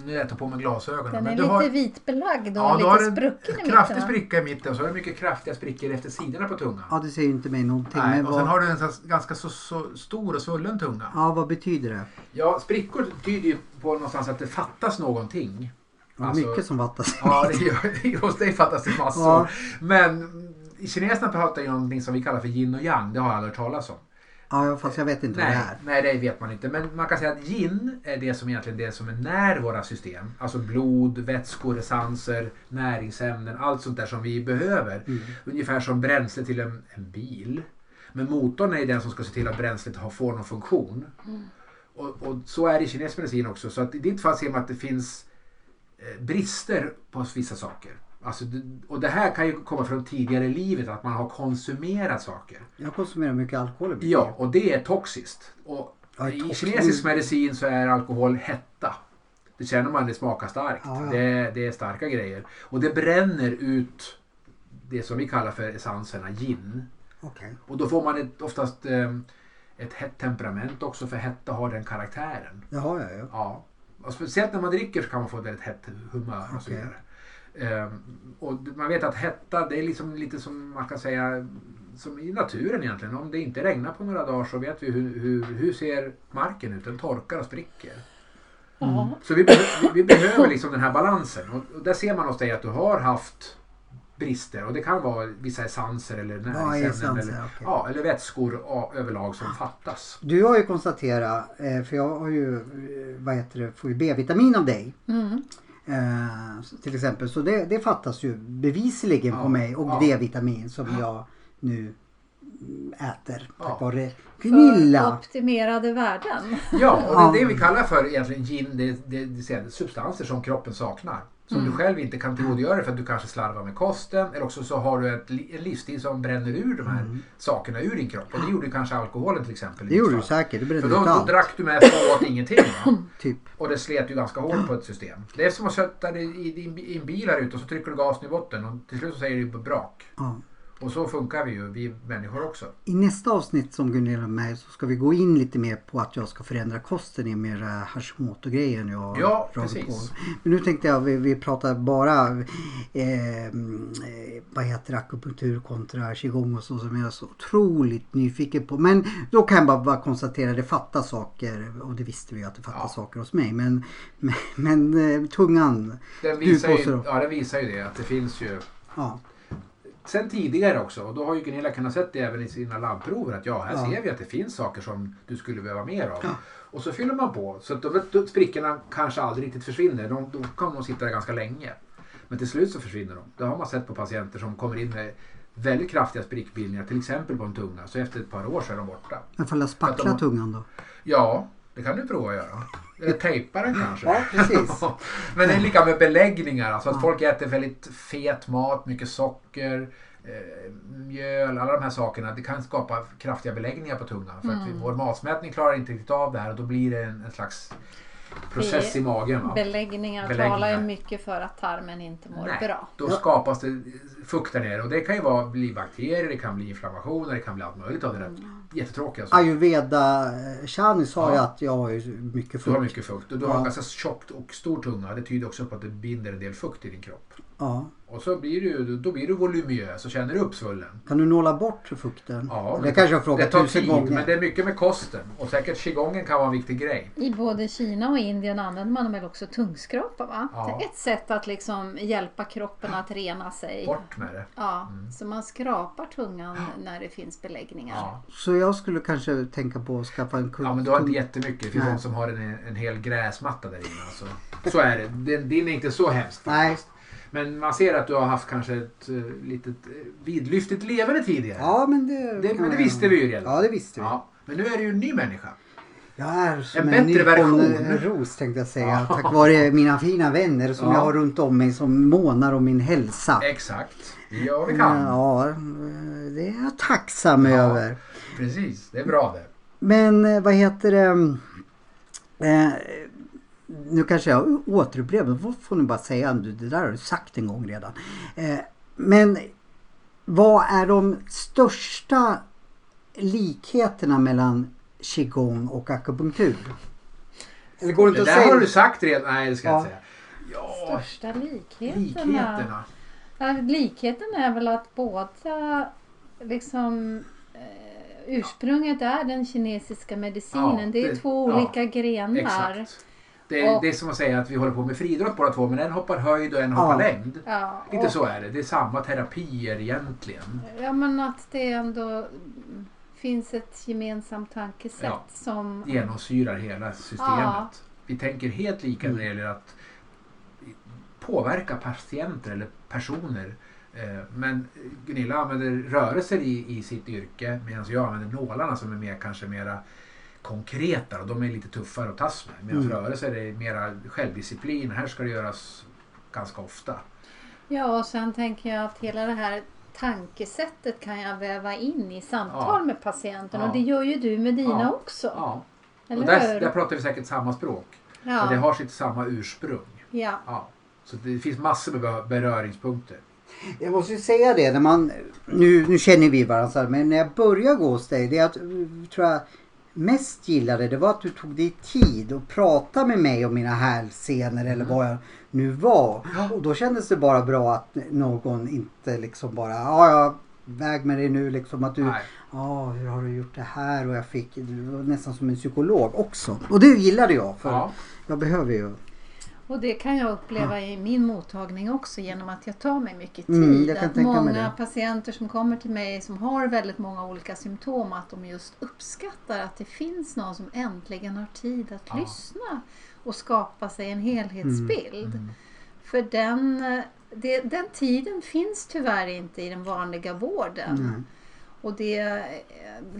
Nu är jag tar på mig glasögonen. Den men är du lite har, vitbelagd och ja, du lite har en sprucken i kraftig mitten. va? spricka i mitten och så har du mycket kraftiga sprickor efter sidorna på tungan. Ja det säger ju inte mig någonting. Nej, men och sen vad, har du en så- ganska så, så stor och svullen tunga. ja, vad betyder det? Ja, sprickor tyder ju på någonstans att det fattas någonting. Ja, Alltså- mycket som fattas. Ja, det gör, hos dig fattas det massor. Ja. Men i kineserna pratar ju om någonting som vi kallar för yin och yang. Det har jag aldrig hört talas om. Ja, fast jag vet inte vad det Nej, är. nej, det vet man inte. Men man kan säga att yin är det som egentligen det som är när våra system. Alltså blod, vätskor, essenser, näringsämnen, allt sånt där som vi behöver. Mm. Ungefär som bränsle till en, en bil. Men motorn är den som ska se till att bränslet har, får någon funktion. Och, och så är det i kinesisk medicin också. Så att i ditt fall ser man att det finns eh, brister på vissa saker. Alltså, och det här kan ju komma från tidigare i livet, att man har konsumerat saker. Jag konsumerar mycket alkohol. mitt Ja, och det är toxiskt. Och Ja, I toxiskt. kinesisk medicin så är alkohol hetta. Det känner man, det smakar starkt. Ja, ja. Det, det är starka grejer. Och det bränner ut det som vi kallar för essenserna yin. Okej. Och då får man ett, oftast eh, ett hett temperament också för hetta har den karaktären. Har jag ju. Ja. Och speciellt när man dricker så kan man få ett väldigt hett humör och så vidare. Ehm, och man vet att hetta det är liksom lite som man kan säga som i naturen egentligen. Om det inte regnar på några dagar så vet vi hur, hur, hur ser marken ut. Den torkar och spricker. Ja. Så vi, vi, vi behöver liksom den här balansen. Och, och där ser man hos dig att du har haft brister. Och det kan vara vissa essenser eller näringsämnen. eller, okej. ja, eller vätskor överlag som fattas. Du har ju konstaterat, eh, för jag har ju, eh, vad heter det, får ju B-vitamin av dig. Mm. Eh, till exempel. Så det, det fattas ju bevisligen på Ja, mig. Och ja. D-vitamin som jag nu äter. Ja. Tack vare För Gunilla. optimerade värden. Ja, och Ja. det är det vi kallar för egentligen gin, det, det, det, säga substanser som kroppen saknar. Som Mm. du själv inte kan tillgodogöra dig för att du kanske slarvar med kosten eller också så har du ett, en livsstil som bränner ur de här sakerna ur din kropp. Och det gjorde ju kanske alkoholen till exempel. Det gjorde du säkert. Det För brände då, ut då allt. drack du mest och åt ingenting. Va? Typ. Och det slet ju ganska hårt på ett system. Det är som att sätta dig i din i en bil här ute och så trycker du gasen i botten och till slut så säger det brak. Ja. Och så funkar vi ju, vi människor också. I nästa avsnitt som Gunilla är med så ska vi gå in lite mer på att jag ska förändra kosten i mer Hashimoto-grejen jag Ja, precis. på. Men nu tänkte jag, vi, vi pratar bara eh, eh, vad heter akupunktur kontra qigong och så som jag är så otroligt nyfiken på. Men då kan jag bara, bara konstatera det fattas saker och det visste vi att det fattas Ja. saker hos mig. Men, men, men eh, tungan, Den visar, ju, ja, den visar ju det att det finns ju ja. Sen tidigare också och då har ju Gunilla kunnat sett det även i sina labbprover att ja, här Ja. ser vi att det finns saker som du skulle behöva mer av. Och så fyller man på så att de, de, sprickorna kanske aldrig riktigt försvinner. De, då kan de sitta där ganska länge. Men till slut så försvinner de. Det har man sett på patienter som kommer in med väldigt kraftiga sprickbildningar, till exempel på en tunga. Så efter ett par år så är de borta. Men får jag spackla de- tungan då? Ja, det kan du prova att göra. Eller tejpa den kanske. Ja, precis. Men det är lika med beläggningar. Alltså att folk äter väldigt fet mat, mycket socker, eh, mjöl, alla de här sakerna. Det kan skapa kraftiga beläggningar på tungan. För att vi, vår matsmältning klarar inte riktigt av det här och då blir det en, en slags process i magen. Va? Beläggningar, Beläggningar. talar ju mycket för att tarmen inte mår Nej, bra. då skapas det fukt där nere och det kan ju vara, bli bakterier, det kan bli inflammationer, det kan bli allt möjligt av det där jättetråkiga. saker. Ayurveda eh, Shani sa ju Ja. att jag har ju mycket Du har fukt. mycket fukt och du har en ganska tjockt och stor tunga. Det tyder också på att det binder en del fukt i din kropp. Ja. Och så blir du, då blir du voluminös och känner dig uppsvullen. Kan du nåla bort fukten? Ja, det kanske jag frågat det tar tusen tid, gånger. men det är mycket med kosten. Och säkert qigongen kan vara en viktig grej. I både Kina och Indien använder man väl också tungskrapa va? Ja. Det är ett sätt att liksom hjälpa kroppen att rena sig. Bort med det. Ja, så man skrapar tungan när det finns beläggningar. Ja. Så jag skulle kanske tänka på att skaffa en kung. ja, men du har inte jättemycket. Det finns Nej. de som har en, en hel gräsmatta där inne. Alltså. Så är det. Din, din är inte så hemsk. Nej. faktiskt. Men man ser att du har haft kanske ett uh, litet uh, vidlyftigt levande tidigare. Ja, men det... Det, men det visste vi ju redan. Ja, det visste vi. Ja. Men nu är du ju en ny människa. Jag är som En en, bättre version. ros tänkte jag säga. Ja. Tack vare mina fina vänner som Ja. jag har runt om mig som månar om min hälsa. Exakt. Vad vi kan. Ja, det är jag tacksam Ja. över. Precis, det är bra det. Men eh, vad heter det? Nu kanske jag återupprepar, då får ni bara säga du, det där har du sagt en gång redan. Eh, men vad är de största likheterna mellan qigong och akupunktur? Eller går det Det inte att där säga? har du sagt redan. Nej, det ska jag Ja. inte säga. Ja, Största likheterna? likheterna. Ja, likheten är väl att båda liksom eh, ursprunget är den kinesiska medicinen. Ja, det är det- två ja, olika grenar. Exakt. Det är, Och- det är som att säga att vi håller på med friidrott båda två men en hoppar höjd och en hoppar Ja. längd. Ja, Lite och- så är det. Det är samma terapier egentligen. Ja men att det ändå finns ett gemensamt tankesätt Ja. som... Genomsyrar hela systemet. Ja. Vi tänker helt lika när det gäller att påverka patienter eller personer. Eh, Men Gunilla använder rörelser i, i sitt yrke medan jag använder nålarna som är mer, kanske mera konkreta och de är lite tuffare att tas med. Medan Mm. rörelser är mera självdisciplin. Här ska det göras ganska ofta. Ja och sen tänker jag att hela det här tankesättet kan jag väva in i samtal Ja. med patienten Ja. och det gör ju du med dina Ja. också. Ja. Eller och där, hur? där pratar vi säkert samma språk. ja. För det har sitt samma ursprung. ja. Ja. Så det finns massor med be- beröringspunkter. Jag måste ju säga det när man, nu, nu känner vi varandra men när jag började gå hos dig, det jag tror jag mest gillade det var att du tog dig tid och prata med mig om mina hälsenor eller vad jag nu var. Och då kändes det bara bra att någon inte liksom bara, ja ja, väg med dig nu liksom att du, ja hur har du gjort det här och jag fick, du var nästan som en psykolog också. Och det gillade jag för Ja. jag behöver ju. Och det kan jag uppleva i min mottagning också genom att jag tar mig mycket tid. Mm, jag kan att många patienter som kommer till mig som har väldigt många olika symptom att de just uppskattar att det finns någon som äntligen har tid att Ja. lyssna och skapa sig en helhetsbild. Mm. För den, det, den tiden finns tyvärr inte i den vanliga vården. Och det eh,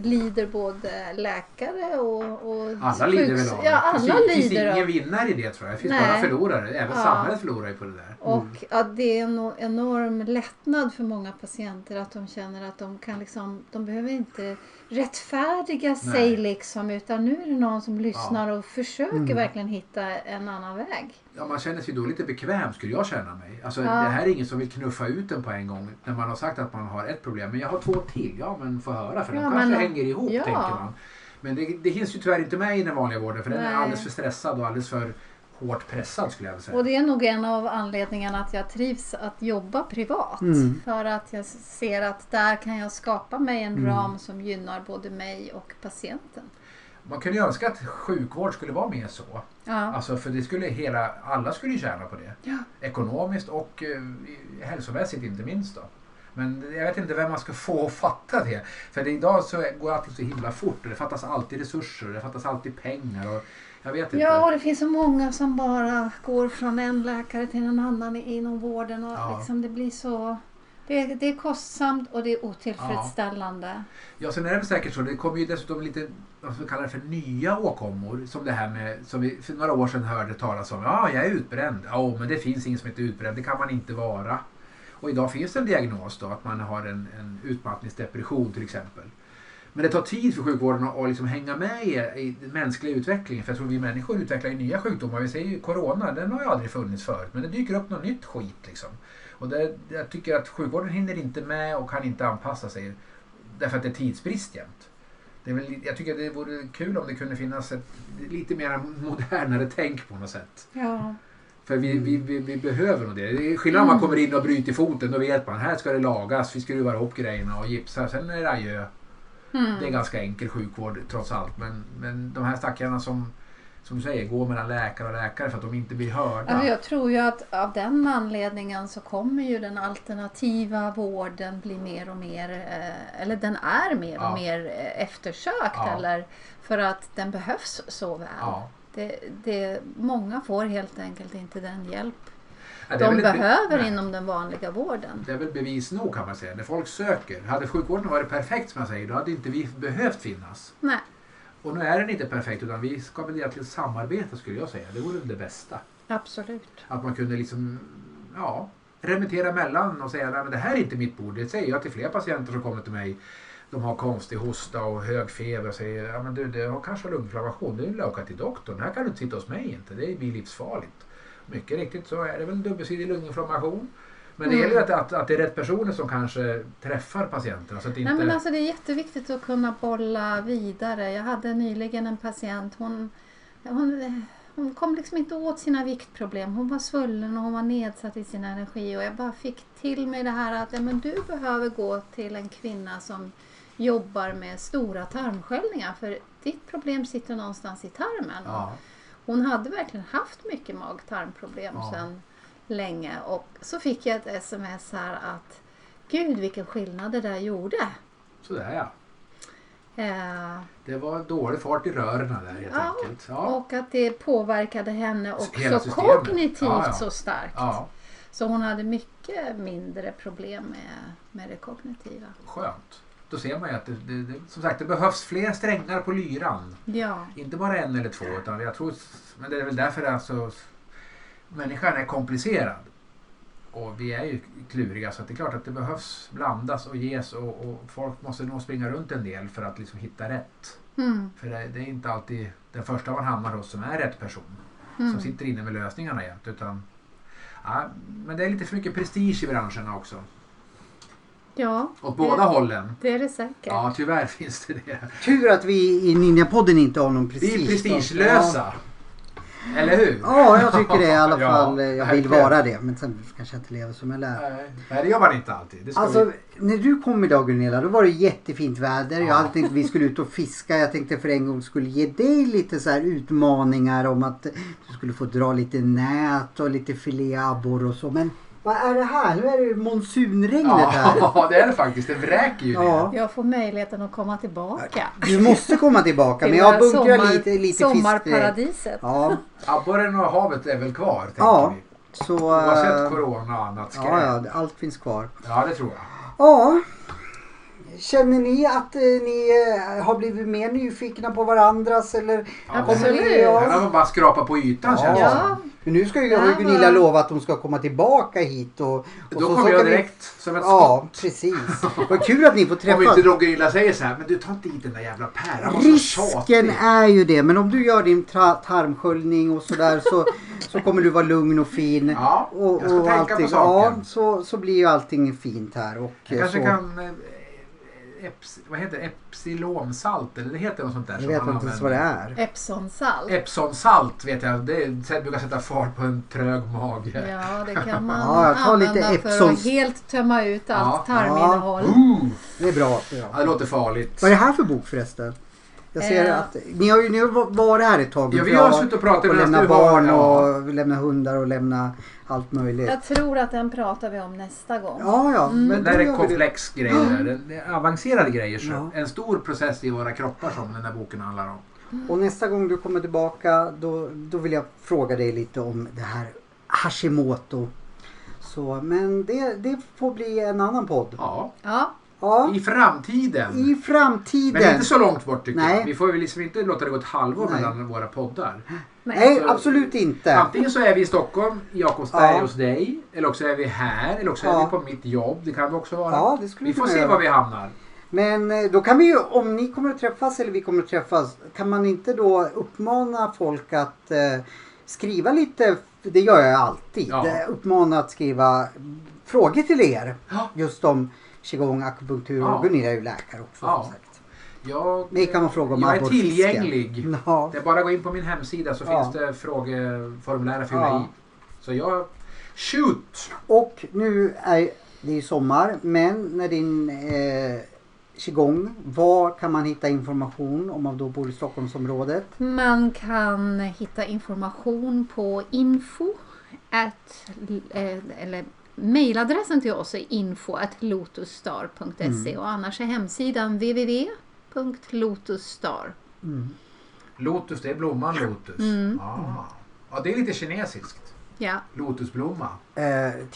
lider både läkare och, och Alla lider väl av. Ja, alla det finns lider ingen vinnare i det tror jag. Det finns Nej. bara förlorare. Även Ja. samhället förlorar ju på det där. Och att det är en enorm lättnad för många patienter att de känner att de kan liksom, de behöver inte rättfärdiga sig liksom utan nu är det någon som lyssnar och försöker Mm. verkligen hitta en annan väg. Ja, man känner sig då lite bekväm skulle jag känna mig. Alltså, Ja. Det här är ingen som vill knuffa ut en på en gång när man har sagt att man har ett problem. Men jag har två till. Ja men få höra för Ja, de kanske men- hänger ihop ja. tänker man. Men det, det hinns ju tyvärr inte med i den vanliga vården för den är Nej. alldeles för stressad och alldeles för hårt pressad skulle jag vilja säga. Och det är nog en av anledningarna att jag trivs att jobba privat. Mm. För att jag ser att där kan jag skapa mig en Mm. ram som gynnar både mig och patienten. Man kunde ju önska att sjukvård skulle vara mer så. Ja, Alltså för det skulle hela, alla skulle ju tjäna på det. Ja. Ekonomiskt och eh, hälsomässigt inte minst då. Men jag vet inte vem man ska få att fatta det. För idag så går allting så himla fort och det fattas alltid resurser och det fattas alltid pengar. Och jag vet inte. ja, och det finns så många som bara går från en läkare till en annan inom vården. Och Ja. liksom det blir så... Det, det är kostsamt och det är otillfredsställande. Ja, sen är det väl säkert så. Det kommer ju dessutom lite, vad ska vi kalla det för, nya åkommor. Som det här med, som vi för några år sedan hörde talas om. Ja, jag är utbränd. Ja, men det finns inget som heter utbränd. Det kan man inte vara. Och idag finns det en diagnos då, att man har en, en utmattningsdepression till exempel. Men det tar tid för sjukvården att, att liksom hänga med i, i den mänskliga utvecklingen. För jag tror vi människor utvecklar ju nya sjukdomar. Vi ser ju corona, den har ju aldrig funnits förut. Men det dyker upp något nytt skit liksom. Och det, jag tycker att sjukvården hinner inte med och kan inte anpassa sig. Därför att det är tidsbrist jämt. Det är väl, jag tycker att det vore kul om det kunde finnas ett lite mer modernare tänk på något sätt. Ja. För vi, vi, vi, vi behöver nog det. Det är skillnad om man kommer in och bryter foten. Då vet man här ska det lagas. Vi skruvar ihop grejerna och gipsar. Sen är det adjö. Mm. Det är ganska enkel sjukvård trots allt. Men, men de här stackarna som, som du säger går mellan läkare och läkare för att de inte blir hörda. Alltså jag tror ju att av den anledningen så kommer ju den alternativa vården bli mer och mer, eh, eller den är mer Ja. och mer eh, eftersökt. Ja. Eller, för att den behövs så väl. Ja. Det, det, många får helt enkelt inte den hjälp Ja, det de behöver Nej. inom den vanliga vården. Det är väl bevis nog kan man säga. När folk söker. Hade sjukvården varit perfekt som jag säger, då hade inte vi behövt finnas. Nej. Och nu är den inte perfekt utan vi ska väl egentligen samarbeta skulle jag säga. Det vore det bästa. Absolut. Att man kunde liksom, ja, remittera mellan och säga att det här är inte mitt bord. Det säger jag till fler patienter som kommer till mig. De har konstig hosta och hög feber och säger ja men du det har kanske lunginflammation. Du är åka till doktorn. Här kan du inte sitta hos mig inte. Det blir livsfarligt. Mycket riktigt så är det väl dubbelsidig lunginflammation. Men det Mm. gäller ju att, att, det är rätt personer som kanske träffar patienterna. Så att inte... Nej, men alltså det är jätteviktigt att kunna bolla vidare. Jag hade nyligen en patient. Hon, hon, hon kom liksom inte åt sina viktproblem. Hon var svullen och hon var nedsatt i sin energi. Och jag bara fick till mig det här att ja, men du behöver gå till en kvinna som jobbar med stora tarmsköljningar. För ditt problem sitter någonstans i tarmen. ja. Hon hade verkligen haft mycket mag-tarmproblem Ja. sedan länge. Och så fick jag ett sms här att Gud vilken skillnad det där gjorde. Sådär ja. Eh, Det var dålig fart i rören där helt Ja, enkelt. Ja. Och att det påverkade henne också kognitivt Ja, ja. så starkt. Så hon hade mycket mindre problem med, med det kognitiva. skönt. Då ser man ju att det, det, det, som sagt, det behövs fler strängar på lyran. Ja, Inte bara en eller två. Utan jag tror, men det är väl därför alltså, människan är komplicerad. Och vi är ju kluriga så det är klart att det behövs blandas och ges och, och folk måste nog springa runt en del för att liksom hitta rätt. mm, För det, det är inte alltid den första man hamnar hos som är rätt person. mm. Som sitter inne med lösningarna jämt. Utan, ja, men det är lite för mycket prestige i branscherna också. Ja Åt båda hållen. det är det säkert. Ja, tyvärr finns det det. Tur att vi i Ninjapodden inte har någon prestige. Vi är prestigelösa. Eller hur? Ja, jag tycker det i alla Ja, fall. jag vill vara det. Men sen kanske jag inte lever som jag lär. Nej, det gör man inte alltid. Det ska Alltså, vi... när du kom idag Gunilla, då var det jättefint väder. Jag Ja. hade tänkt att vi skulle ut och fiska. Jag tänkte för en gång skulle ge dig lite så här utmaningar om att du skulle få dra lite nät och lite filéabborre och så. Men vad är det här? Nu är det ju monsunregnet här. Ja, det är det faktiskt. Det vräker ju Ja. ner. Jag får möjligheten att komma tillbaka. Du måste komma tillbaka. Men jag bunkrar sommar- lite, lite fisk. Sommarparadiset. Ja, Abborren och havet är väl kvar, tänker Ja. vi. så... Oavsett eh, corona och annat skräp. Ja, ja, allt finns kvar. Ja, det tror jag. Ja. Känner ni att eh, ni eh, har blivit mer nyfikna på varandras eller? Absolut. Ni- Här har Ja. bara skrapat på ytan känns det Ja. Men nu ska ju har ju Gunilla lovat att de ska komma tillbaka hit och... och Då så- så kommer jag kan vi- direkt som ett Ja, skott. precis. Vad kul att ni får Om träffas. inte Gunilla säger så här, men du tar inte dit den där jävla Per, han så Risken är ju det, men om du gör din tarmsköljning och sådär så, så kommer du vara lugn och fin. Ja, och, jag ska och tänka på allting. saken. Ja, så, så blir ju allting fint här. Och, Jag eh, kanske så. kan... Eps, vad heter det? Epsilonsalt eller det heter något sånt där. Jag vet inte ens vad det är. Epsonsalt. Epsonsalt vet jag. Det brukar sätta fart på en trög mage. Ja, det kan man Ja, jag tar lite använda för Epsons- att helt tömma ut allt Ja. tarminnehåll. Ooh, Det är bra. ja, det låter farligt. Vad är det här för bok förresten? Jag ser Eh. att ni har ju ni har varit här ett tag. Ja, vi har suttit och pratat och lämna barn ja. och lämna hundar och lämna allt möjligt. Jag tror att den pratar vi om nästa gång. Ja, ja. Mm. Men Det där är vi det. komplex grejer. Det- Det är avancerade grejer. Så Ja. En stor process i våra kroppar som den här boken handlar om. Och nästa gång du kommer tillbaka då, då vill jag fråga dig lite om det här Hashimoto. Så, men det, det får bli en annan podd. Ja, Ja, Ja, i framtiden. i framtiden. Men inte så långt bort tycker Nej. jag. Vi får väl liksom inte låta det gå ett halvår Nej. mellan våra poddar. Nej, Så- absolut inte. Antingen så är vi i Stockholm, i Jakobsberg Ja. hos dig. Eller också är vi här. Eller också är Ja. vi på mitt jobb. Det kan vi också vara. Ja, det skulle vi får se göra. var vi hamnar. Men eh, då kan vi ju, om ni kommer att träffas eller vi kommer att träffas, kan man inte då uppmana folk att eh, skriva lite, det gör jag alltid, Ja. Eh, uppmana att skriva frågor till er. Just om qigong, akupunktur Ja. och Gunilla är ju läkare också. Ja. Jag, Ni kan man fråga om jag är tillgänglig. Ja. Det är bara att gå in på min hemsida så Ja. finns det frågeformulär att fylla Ja. i. Så jag... Shoot! Och nu är det ju sommar, men när din eh, qigong, var kan man hitta information om man då bor i Stockholmsområdet? man kan hitta information på info at, eh, eller mejladressen till oss är info at lotusstar.se och annars är hemsidan www.lotusstar. Lotus, det är blomman lotus. Mm. Ah. Ja, det är lite kinesiskt. Ja, Lotusblomma. Eh,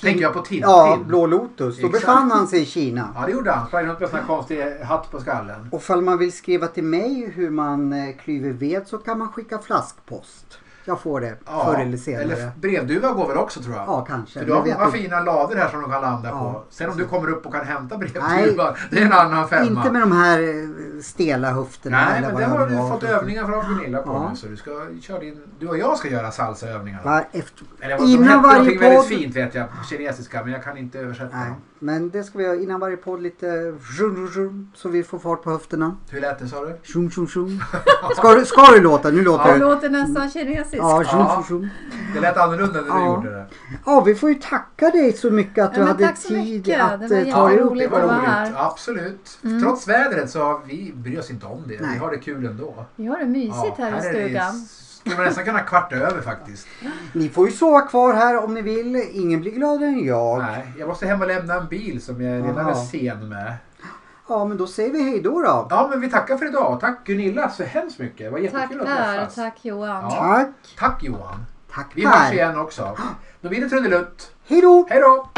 Tänker jag på Tintin. Ja, Blå Lotus. Då Exakt. befann han sig i Kina. Ja, det gjorde han. Sprang runt med en konstig hatt på skallen. Och fall man vill skriva till mig hur man eh, klyver ved så kan man skicka flaskpost. Jag får det förr eller senare. Eller brevduva går väl också tror jag. Ja, kanske. För du har många fina lador här som du kan landa Ja, på. Sen om du kommer upp och kan hämta brevduvan, det är en annan femma. Inte med de här eh, stela höfterna. Nej, eller men det har du var fått övningar från Gunilla på Ja. nu. Så du, ska köra din, du och jag ska göra salsaövningarna. Va, efter... Eller Innan de hette varje någonting väldigt podd- fint vet jag. Kinesiska, men jag kan inte översätta Nej, dem. men det ska vi göra innan varje podd lite rum, rum, så vi får fart på höfterna. Hur lät det sa du? Tjum, tjum, tjum. Ska, du- ska du låta? Nu låter det det. låter nästan kinesiskt. Ja, tjum, Ja. tjum, tjum. Det lät annorlunda när du Ja. gjorde det. Ja, vi får ju tacka dig så mycket att Ja, du hade tid mycket. att eh, ta dig upp. Det var att vara roligt. här. Absolut. Mm. Trots vädret så har vi bryr oss inte om det. Nej. Vi har det kul ändå. Vi har det mysigt här i är det- stugan. Skulle man nästan kunna kvarta över faktiskt. Ni får ju sova kvar här om ni vill. Ingen blir gladare än jag. Nej, jag måste hem och lämna en bil som jag redan är sen med. Ja, men då säger vi hej då då. Ja, men vi tackar för idag. Tack Gunilla så hemskt mycket. Det var Tack jättekul att Per, träffas. tack Johan. Ja. Tack. Tack Johan. Tack Vi hörs Per. igen också. Då blir det trudelutt. Hej då. Hej då!